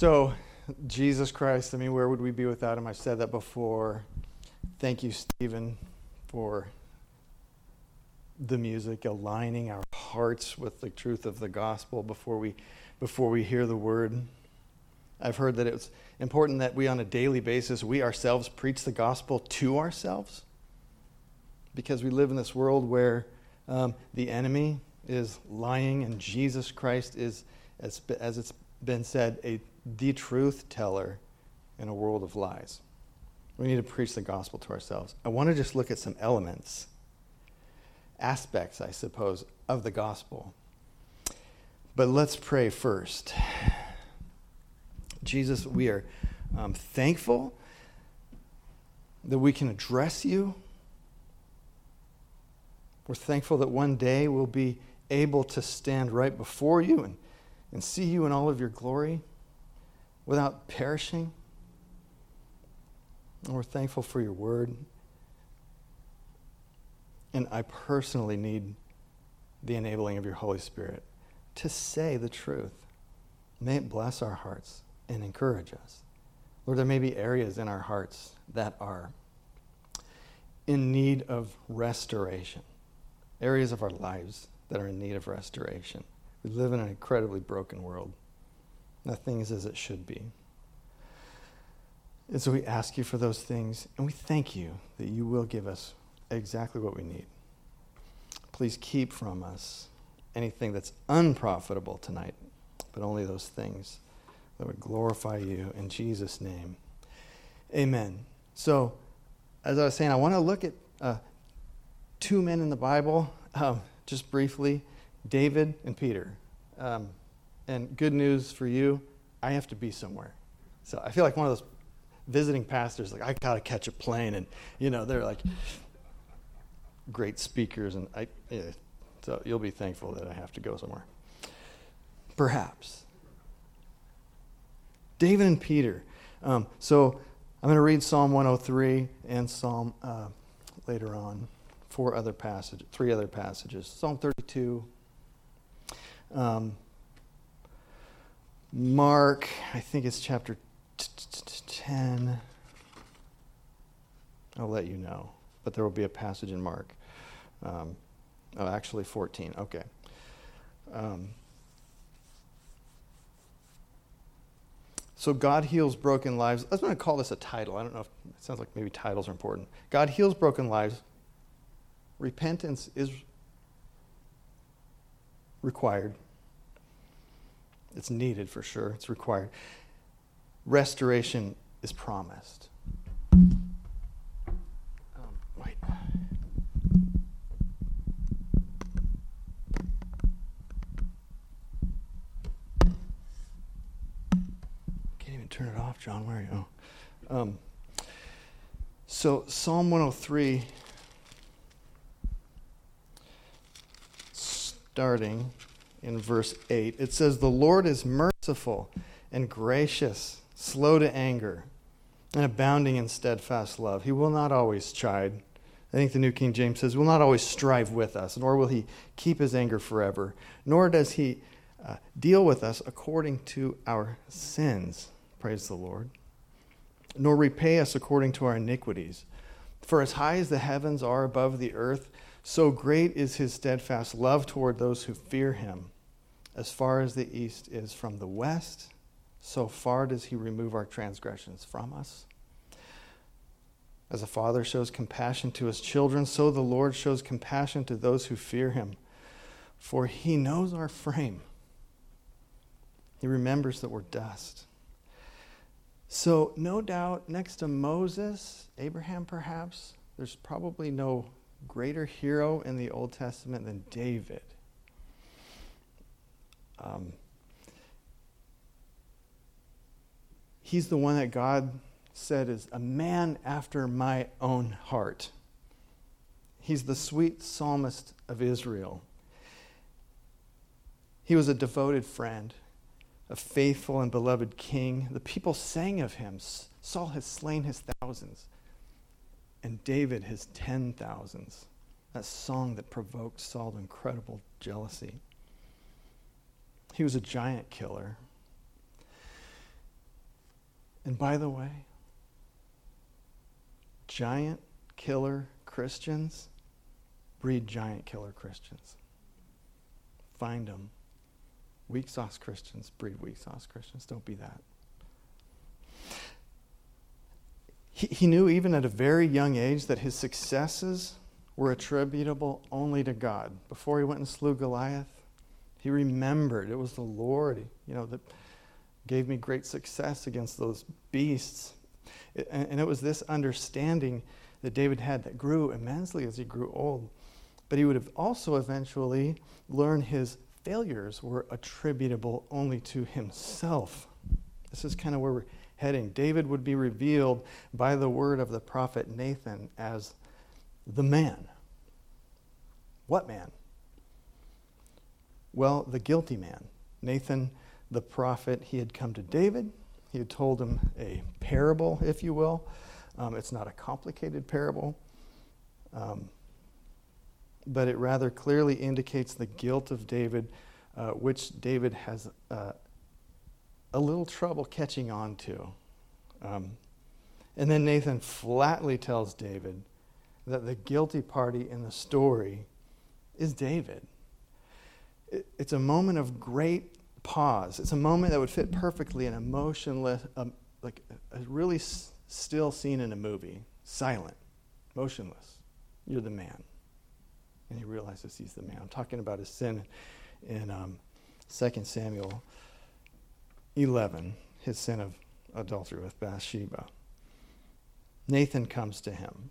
So, Jesus Christ, I mean, where would we be without him? I've said that before. Thank you, Stephen, for the music, aligning our hearts with the truth of the gospel before we, before we hear the word. I've heard that it's important that we, on a daily basis, we ourselves preach the gospel to ourselves because we live in this world where um, the enemy is lying and Jesus Christ is, as, as it's been said, a, the truth teller in a world of lies. We need to preach the gospel to ourselves. I want to just look at some elements, aspects, I suppose, of the gospel. But let's pray first. Jesus, we are um, thankful that we can address you. We're thankful that one day we'll be able to stand right before you and, and see you in all of your glory without perishing. And we're thankful for your word. And I personally need the enabling of your Holy Spirit to say the truth. May it bless our hearts and encourage us. Lord, there may be areas in our hearts that are in need of restoration, areas of our lives that are in need of restoration. We live in an incredibly broken world. Nothing is as it should be. And so we ask you for those things, and we thank you that you will give us exactly what we need. Please keep from us anything that's unprofitable tonight, but only those things that would glorify you in Jesus' name. Amen. So, as I was saying, I want to look at uh, two men in the Bible, um, just briefly David and Peter. Um, and good news for you, I have to be somewhere. So I feel like one of those visiting pastors, like, I got to catch a plane. And, you know, they're like great speakers. And I, yeah, so you'll be thankful that I have to go somewhere. Perhaps. David and Peter. Um, so I'm going to read Psalm 103 and Psalm uh, later on, four other passages, three other passages. Psalm 32. Um, Mark, I think it's chapter 10. I'll let you know, but there will be a passage in Mark. Um, oh, actually, 14. Okay. Um, So God heals broken lives. I was going to call this a title. I don't know if it sounds like maybe titles are important. God heals broken lives. Repentance is required. It's needed for sure. It's required. Restoration is promised. Um. Can't even turn it off, John. Where are you? Oh. Um, so, Psalm 103, starting in verse 8, it says, The Lord is merciful and gracious, slow to anger, and abounding in steadfast love. He will not always chide. I think the New King James says, will not always strive with us, nor will he keep his anger forever, nor does he uh, deal with us according to our sins. Praise the Lord. Nor repay us according to our iniquities. For as high as the heavens are above the earth, so great is his steadfast love toward those who fear him. As far as the east is from the west, so far does he remove our transgressions from us. As a father shows compassion to his children, so the Lord shows compassion to those who fear him. For he knows our frame, he remembers that we're dust. So, no doubt, next to Moses, Abraham perhaps, there's probably no greater hero in the Old Testament than David. Um, he's the one that God said is a man after my own heart. He's the sweet psalmist of Israel. He was a devoted friend a faithful and beloved king. The people sang of him. Saul has slain his thousands, and David his ten thousands. That song that provoked Saul incredible jealousy. He was a giant killer. And by the way, giant killer Christians breed giant killer Christians. Find them. Weak sauce Christians breed weak sauce Christians. Don't be that. He, he knew even at a very young age that his successes were attributable only to God. Before he went and slew Goliath, he remembered it was the Lord, you know, that gave me great success against those beasts. And it was this understanding that David had that grew immensely as he grew old. But he would have also eventually learned his failures were attributable only to himself. This is kind of where we're heading. David would be revealed by the word of the prophet Nathan as the man. What man? Well, the guilty man. Nathan, the prophet, he had come to David. He had told him a parable, if you will. Um, it's not a complicated parable, um, but it rather clearly indicates the guilt of David, uh, which David has uh, a little trouble catching on to. Um, and then Nathan flatly tells David that the guilty party in the story is David. It, it's a moment of great pause. It's a moment that would fit perfectly in a motionless, um, like a really s- still scene in a movie, silent, motionless. You're the man. And he realizes he's the man. I'm talking about his sin in um, 2 Samuel 11, his sin of adultery with Bathsheba. Nathan comes to him.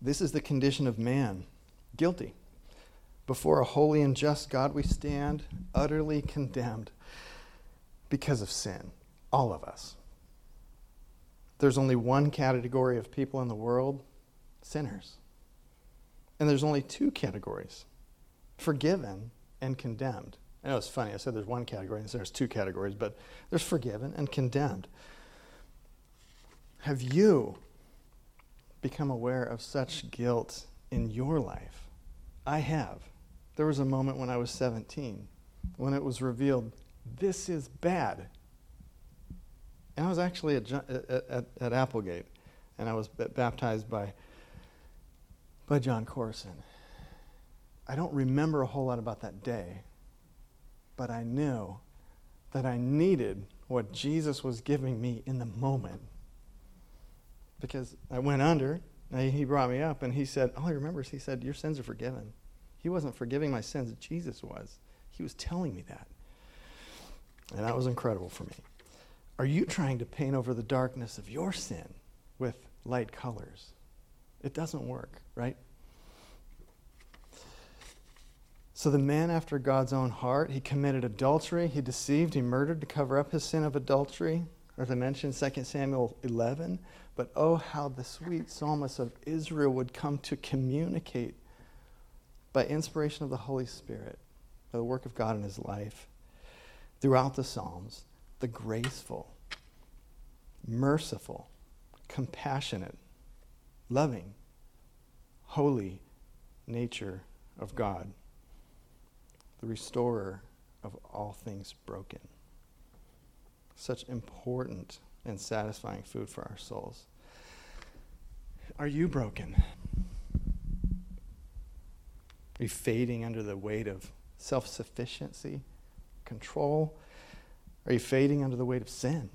This is the condition of man, guilty. Before a holy and just God, we stand utterly condemned because of sin, all of us. There's only one category of people in the world sinners. And there's only two categories forgiven and condemned. I know it's funny, I said there's one category, and there's two categories, but there's forgiven and condemned. Have you become aware of such guilt in your life? I have. There was a moment when I was 17 when it was revealed this is bad. And I was actually at, at, at, at Applegate, and I was baptized by, by Jon Courson. I don't remember a whole lot about that day, but I knew that I needed what Jesus was giving me in the moment. Because I went under, he brought me up, and he said, All he remembers, he said, Your sins are forgiven. He wasn't forgiving my sins, Jesus was. He was telling me that. And that was incredible for me. Are you trying to paint over the darkness of your sin with light colors? It doesn't work, right? So the man after God's own heart, he committed adultery, he deceived, he murdered to cover up his sin of adultery, as I mentioned, 2 Samuel 11. But oh, how the sweet psalmist of Israel would come to communicate by inspiration of the Holy Spirit, by the work of God in his life, throughout the Psalms, the graceful, merciful, compassionate, loving, holy nature of God the restorer of all things broken. Such important and satisfying food for our souls. Are you broken? Are you fading under the weight of self sufficiency, control? Are you fading under the weight of sin?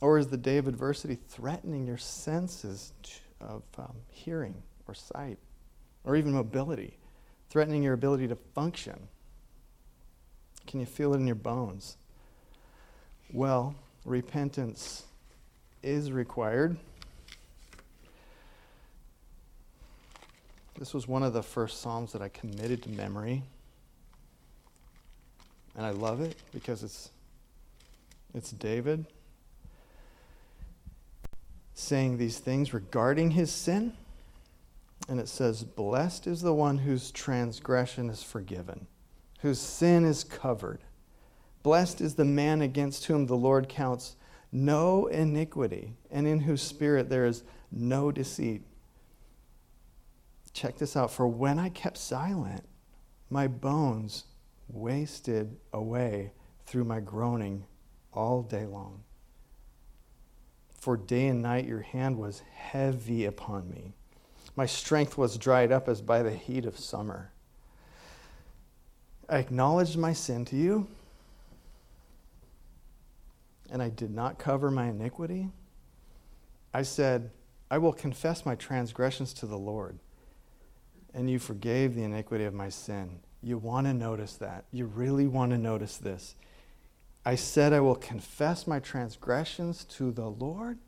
Or is the day of adversity threatening your senses of um, hearing or sight or even mobility? threatening your ability to function? Can you feel it in your bones? Well, repentance is required. This was one of the first Psalms that I committed to memory. And I love it because it's, it's David saying these things regarding his sin and it says, Blessed is the one whose transgression is forgiven, whose sin is covered. Blessed is the man against whom the Lord counts no iniquity, and in whose spirit there is no deceit. Check this out. For when I kept silent, my bones wasted away through my groaning all day long. For day and night your hand was heavy upon me. My strength was dried up as by the heat of summer. I acknowledged my sin to you, and I did not cover my iniquity. I said, I will confess my transgressions to the Lord, and you forgave the iniquity of my sin. You want to notice that. You really want to notice this. I said, I will confess my transgressions to the Lord,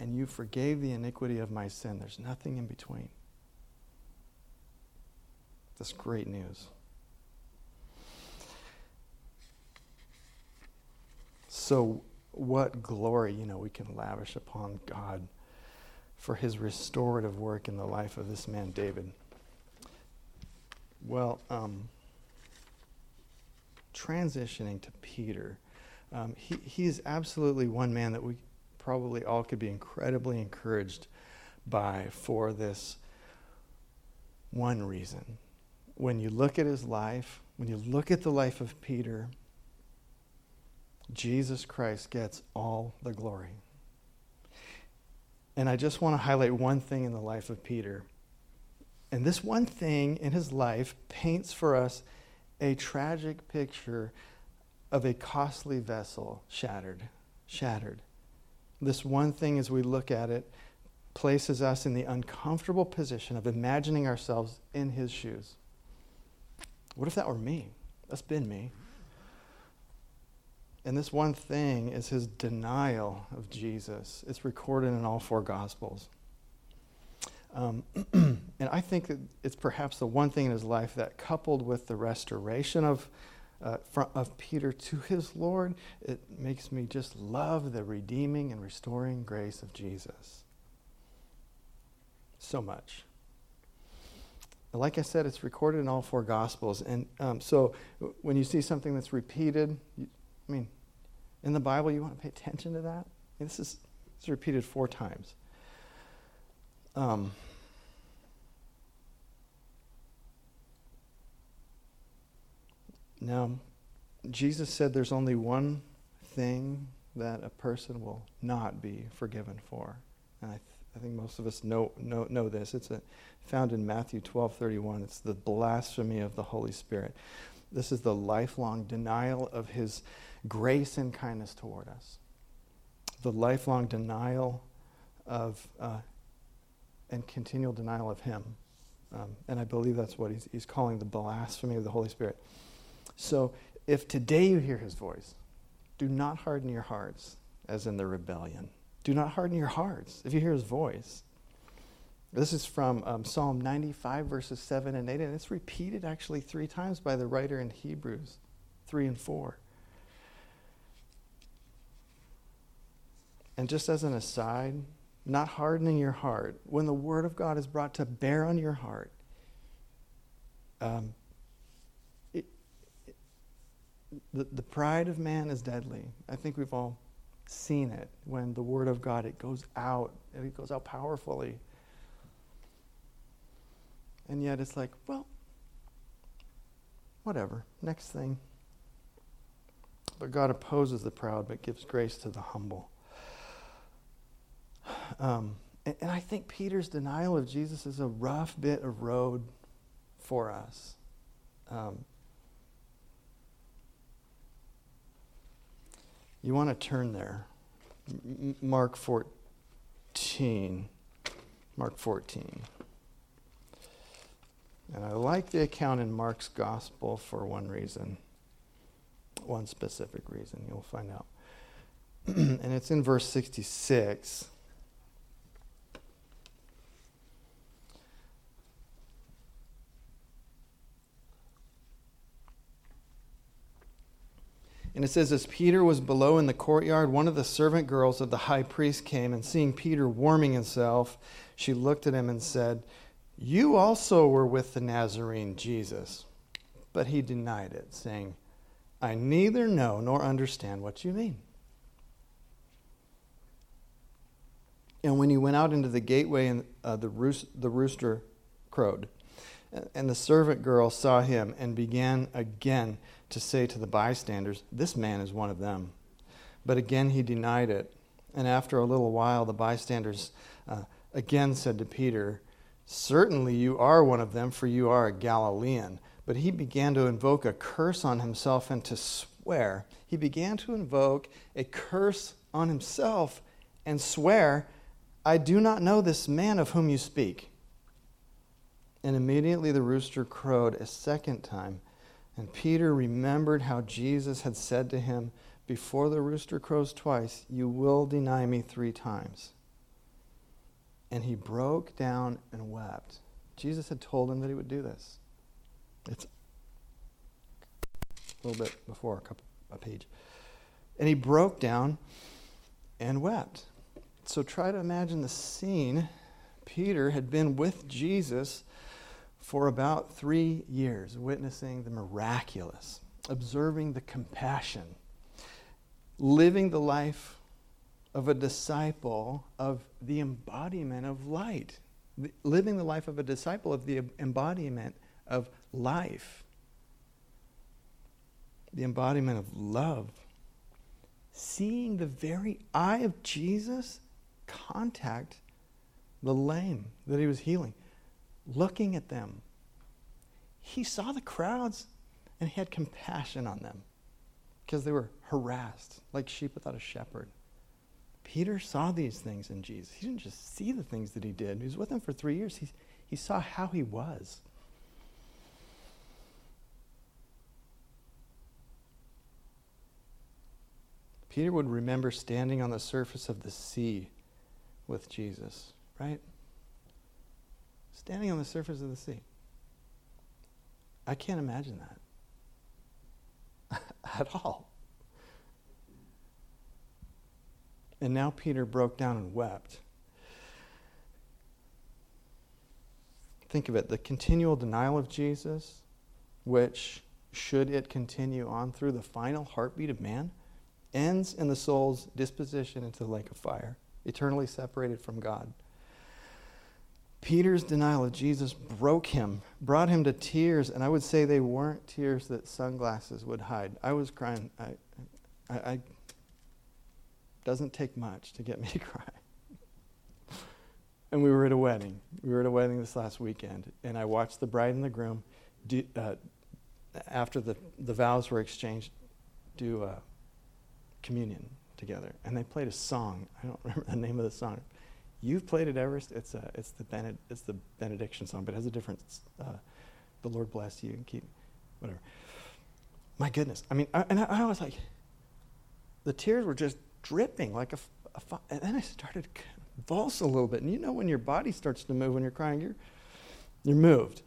and you forgave the iniquity of my sin. There's nothing in between. That's great news. So, what glory, you know, we can lavish upon God for his restorative work in the life of this man, David. Well, um, transitioning to Peter, um, he, he's absolutely one man that we probably all could be incredibly encouraged by for this one reason. When you look at his life, when you look at the life of Peter, Jesus Christ gets all the glory. And I just want to highlight one thing in the life of Peter. And this one thing in his life paints for us a tragic picture of a costly vessel shattered. Shattered. This one thing, as we look at it, places us in the uncomfortable position of imagining ourselves in his shoes. What if that were me? That's been me. And this one thing is his denial of Jesus. It's recorded in all four Gospels. Um, and I think that it's perhaps the one thing in his life that, coupled with the restoration of, uh, of Peter to his Lord, it makes me just love the redeeming and restoring grace of Jesus. So much. Like I said, it's recorded in all four Gospels. And um, so when you see something that's repeated, you, I mean, in the Bible, you want to pay attention to that? This is, this is repeated four times. Um, now, Jesus said there's only one thing that a person will not be forgiven for. And I, th- I think most of us know, know, know this. It's a, found in Matthew 12 31. It's the blasphemy of the Holy Spirit. This is the lifelong denial of his grace and kindness toward us. The lifelong denial of uh, and continual denial of Him. Um, and I believe that's what he's, he's calling the blasphemy of the Holy Spirit. So if today you hear His voice, do not harden your hearts as in the rebellion. Do not harden your hearts if you hear His voice. This is from um, Psalm 95, verses 7 and 8, and it's repeated actually three times by the writer in Hebrews 3 and 4. And just as an aside, not hardening your heart, when the Word of God is brought to bear on your heart, um, it, it, the, the pride of man is deadly. I think we've all seen it when the Word of God, it goes out, it goes out powerfully. And yet it's like, well, whatever, next thing. But God opposes the proud, but gives grace to the humble. Um, and, and, I think Peter's denial of Jesus is a rough bit of road for us. Um, you want to turn there. Mark 14. Mark 14. And I like the account in Mark's gospel for one reason, one specific reason. You'll find out. and it's in verse 66. And it says, As Peter was below in the courtyard, one of the servant girls of the high priest came, and seeing Peter warming himself, she looked at him and said, You also were with the Nazarene Jesus. But he denied it, saying, I neither know nor understand what you mean. And when he went out into the gateway, and uh, the, roost, the rooster crowed. And the servant girl saw him and began again to say to the bystanders, This man is one of them. But again he denied it. And after a little while, the bystanders uh, again said to Peter, Certainly you are one of them, for you are a Galilean. But he began to invoke a curse on himself and to swear. He began to invoke a curse on himself and swear, I do not know this man of whom you speak. And immediately the rooster crowed a second time. And Peter remembered how Jesus had said to him, Before the rooster crows twice, you will deny me three times. And he broke down and wept. Jesus had told him that he would do this. It's a little bit before a, couple, a page. And he broke down and wept. So try to imagine the scene. Peter had been with Jesus for about three years, witnessing the miraculous, observing the compassion, living the life of a disciple of the embodiment of light, living the life of a disciple of the embodiment of life, the embodiment of love. Seeing the very eye of Jesus contact the lame that he was healing looking at them. He saw the crowds and he had compassion on them because they were harassed like sheep without a shepherd. Peter saw these things in Jesus. He didn't just see the things that he did. He was with him for three years. He, he saw how he was. Peter would remember standing on the surface of the sea with Jesus, right? Standing on the surface of the sea. I can't imagine that at all. And now Peter broke down and wept. Think of it the continual denial of Jesus, which, should it continue on through the final heartbeat of man, ends in the soul's disposition into the lake of fire, eternally separated from God. Peter's denial of Jesus broke him, brought him to tears, and I would say they weren't tears that sunglasses would hide. I was crying. I, I, I doesn't take much to get me to cry. and we were at a wedding. We were at a wedding this last weekend, and I watched the bride and the groom do, uh, after the, the vows were exchanged do uh, communion together, and they played a song. I don't remember the name of the song. You've played at Everest. It's a, it's the bened, it's the benediction song, but it has a different. Uh, the Lord bless you and keep, whatever. My goodness, I mean, I, and I, I, was like, the tears were just dripping like a, a, and then I started to convulse a little bit. And you know when your body starts to move when you're crying, you're you're moved.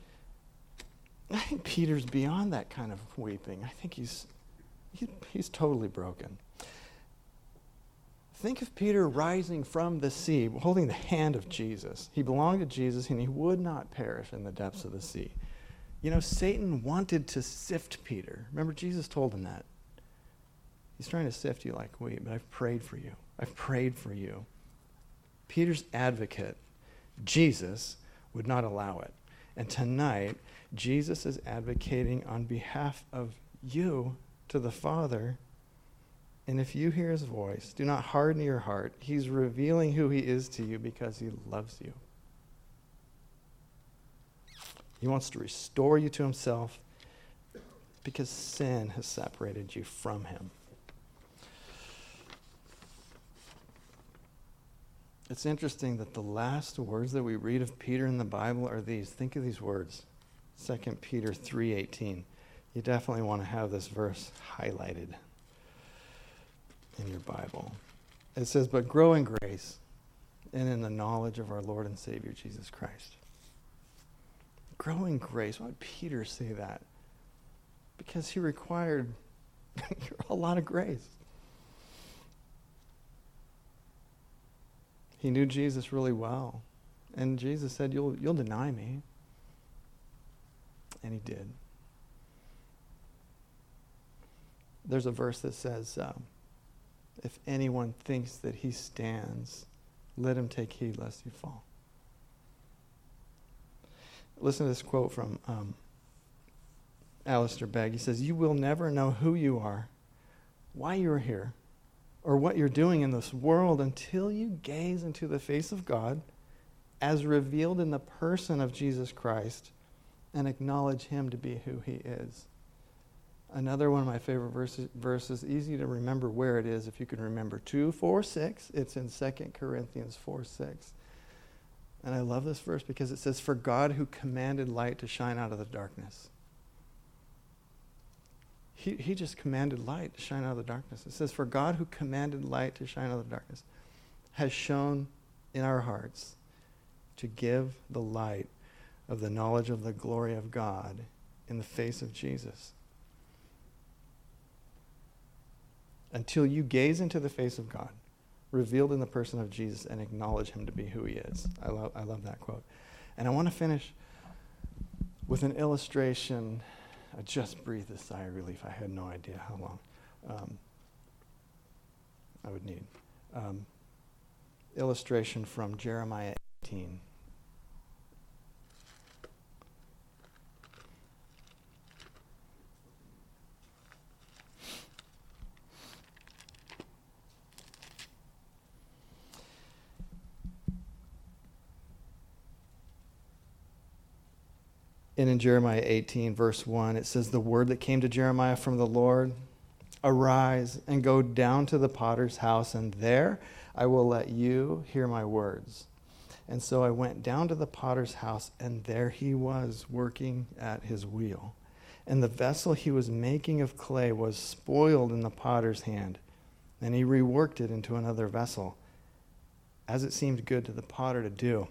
I think Peter's beyond that kind of weeping. I think he's he, he's totally broken. Think of Peter rising from the sea, holding the hand of Jesus. He belonged to Jesus and he would not perish in the depths of the sea. You know, Satan wanted to sift Peter. Remember, Jesus told him that. He's trying to sift you like wheat, but I've prayed for you. I've prayed for you. Peter's advocate, Jesus, would not allow it. And tonight, Jesus is advocating on behalf of you to the Father and if you hear his voice, do not harden your heart. He's revealing who he is to you because he loves you. He wants to restore you to himself because sin has separated you from him. It's interesting that the last words that we read of Peter in the Bible are these. Think of these words. 2 Peter 3:18. You definitely want to have this verse highlighted in your Bible. It says, But grow in grace and in the knowledge of our Lord and Savior Jesus Christ. Grow in grace. Why would Peter say that? Because he required a lot of grace. He knew Jesus really well. And Jesus said, You'll, you'll deny me. And he did. There's a verse that says, um, if anyone thinks that he stands, let him take heed lest he fall. Listen to this quote from um, Alistair Begg. He says, You will never know who you are, why you're here, or what you're doing in this world until you gaze into the face of God as revealed in the person of Jesus Christ and acknowledge him to be who he is. Another one of my favorite verses, verses, easy to remember where it is if you can remember 2, 4, 6. It's in 2 Corinthians 4, 6. And I love this verse because it says, For God who commanded light to shine out of the darkness. He, he just commanded light to shine out of the darkness. It says, For God who commanded light to shine out of the darkness has shown in our hearts to give the light of the knowledge of the glory of God in the face of Jesus. Until you gaze into the face of God, revealed in the person of Jesus, and acknowledge him to be who he is. I love, I love that quote. And I want to finish with an illustration. I just breathed a sigh of relief. I had no idea how long um, I would need. Um, illustration from Jeremiah 18. And in Jeremiah 18, verse 1, it says, The word that came to Jeremiah from the Lord Arise and go down to the potter's house, and there I will let you hear my words. And so I went down to the potter's house, and there he was working at his wheel. And the vessel he was making of clay was spoiled in the potter's hand. And he reworked it into another vessel, as it seemed good to the potter to do.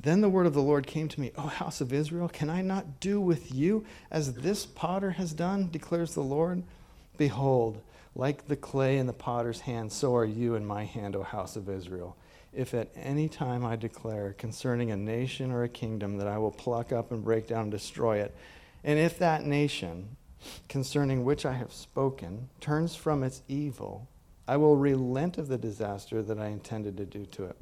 Then the word of the Lord came to me, O house of Israel, can I not do with you as this potter has done, declares the Lord? Behold, like the clay in the potter's hand, so are you in my hand, O house of Israel. If at any time I declare concerning a nation or a kingdom that I will pluck up and break down and destroy it, and if that nation, concerning which I have spoken, turns from its evil, I will relent of the disaster that I intended to do to it.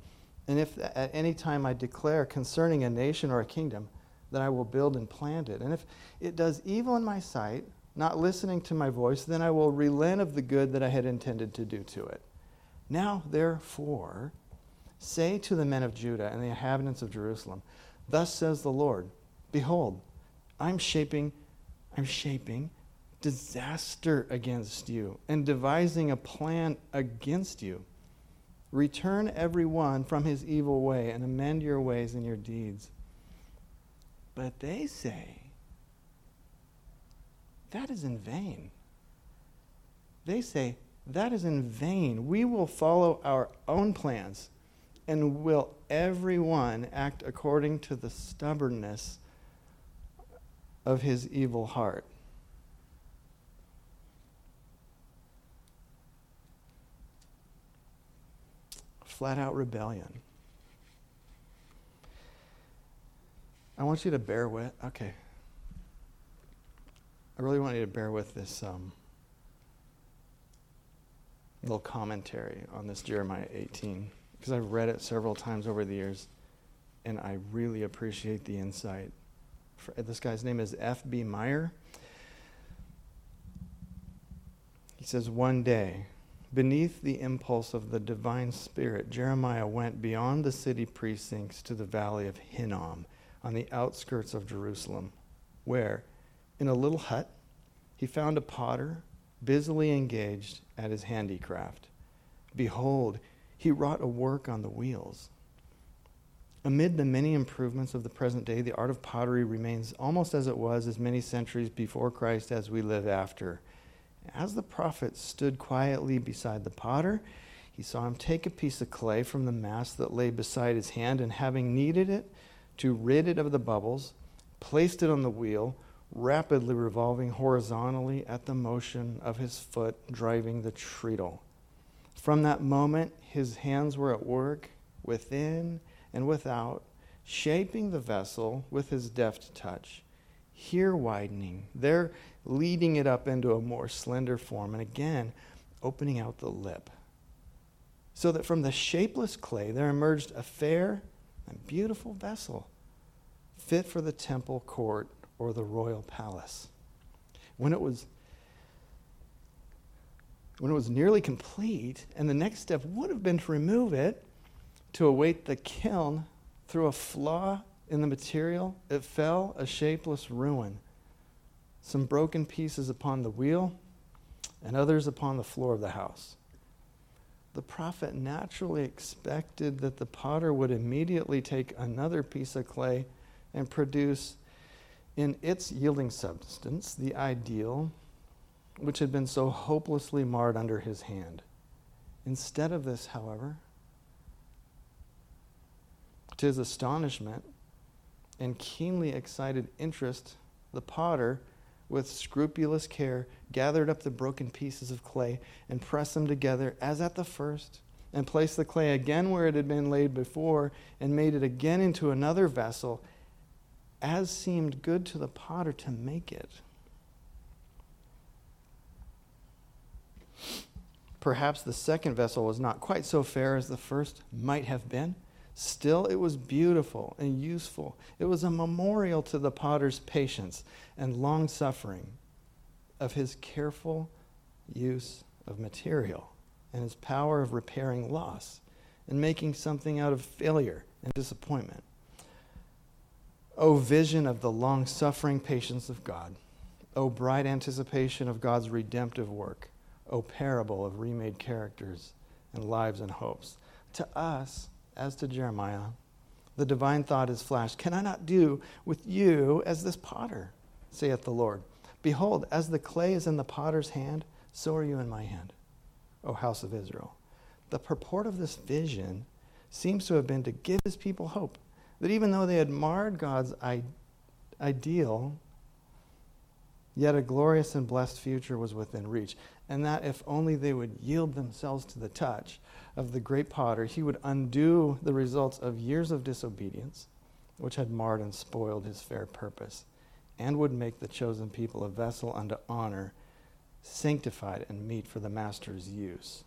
And if at any time I declare concerning a nation or a kingdom that I will build and plant it, and if it does evil in my sight, not listening to my voice, then I will relent of the good that I had intended to do to it. Now, therefore, say to the men of Judah and the inhabitants of Jerusalem, Thus says the Lord, Behold, I'm shaping, I'm shaping disaster against you and devising a plan against you Return every one from his evil way and amend your ways and your deeds. But they say, that is in vain. They say, that is in vain. We will follow our own plans, and will everyone act according to the stubbornness of his evil heart. Flat out rebellion. I want you to bear with, okay. I really want you to bear with this um, little commentary on this Jeremiah 18 because I've read it several times over the years and I really appreciate the insight. This guy's name is F.B. Meyer. He says, One day, Beneath the impulse of the divine spirit, Jeremiah went beyond the city precincts to the valley of Hinnom on the outskirts of Jerusalem, where, in a little hut, he found a potter busily engaged at his handicraft. Behold, he wrought a work on the wheels. Amid the many improvements of the present day, the art of pottery remains almost as it was as many centuries before Christ as we live after. As the prophet stood quietly beside the potter, he saw him take a piece of clay from the mass that lay beside his hand, and having kneaded it to rid it of the bubbles, placed it on the wheel, rapidly revolving horizontally at the motion of his foot driving the treadle. From that moment, his hands were at work within and without, shaping the vessel with his deft touch, here widening, there leading it up into a more slender form, and again, opening out the lip. So that from the shapeless clay there emerged a fair and beautiful vessel, fit for the temple court or the royal palace. When it was when it was nearly complete, and the next step would have been to remove it to await the kiln through a flaw in the material, it fell a shapeless ruin. Some broken pieces upon the wheel, and others upon the floor of the house. The prophet naturally expected that the potter would immediately take another piece of clay and produce in its yielding substance the ideal which had been so hopelessly marred under his hand. Instead of this, however, to his astonishment and keenly excited interest, the potter, with scrupulous care, gathered up the broken pieces of clay and pressed them together as at the first, and placed the clay again where it had been laid before, and made it again into another vessel, as seemed good to the potter to make it. Perhaps the second vessel was not quite so fair as the first might have been. Still, it was beautiful and useful. It was a memorial to the potter's patience and long suffering of his careful use of material and his power of repairing loss and making something out of failure and disappointment. O vision of the long suffering patience of God. O bright anticipation of God's redemptive work. O parable of remade characters and lives and hopes. To us, as to Jeremiah, the divine thought is flashed Can I not do with you as this potter, saith the Lord? Behold, as the clay is in the potter's hand, so are you in my hand, O house of Israel. The purport of this vision seems to have been to give his people hope that even though they had marred God's ideal, yet a glorious and blessed future was within reach and that if only they would yield themselves to the touch of the great potter, he would undo the results of years of disobedience, which had marred and spoiled his fair purpose, and would make the chosen people a vessel unto honor, sanctified and meet for the master's use.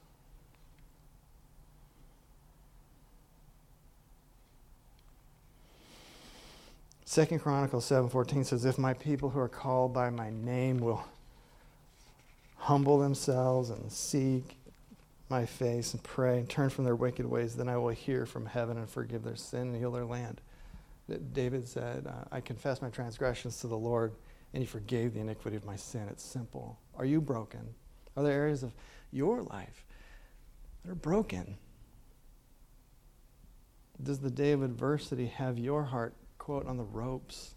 Second Chronicles 7:14 says if my people who are called by my name will humble themselves and seek my face and pray and turn from their wicked ways, then I will hear from heaven and forgive their sin and heal their land. David said, uh, I confess my transgressions to the Lord, and he forgave the iniquity of my sin. It's simple. Are you broken? Are there areas of your life that are broken? Does the day of adversity have your heart, quote, on the ropes?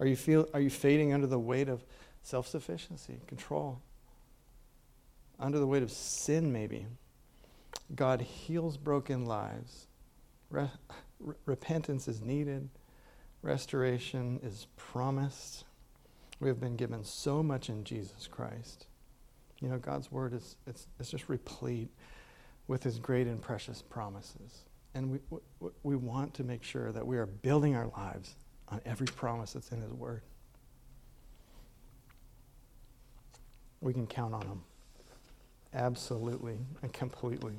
Are you, feel, are you fading under the weight of self sufficiency, control? Under the weight of sin, maybe. God heals broken lives. Re- repentance is needed. Restoration is promised. We have been given so much in Jesus Christ. You know, God's word is it's, it's just replete with his great and precious promises. And we, we, we want to make sure that we are building our lives on every promise that's in his word. We can count on him absolutely and completely.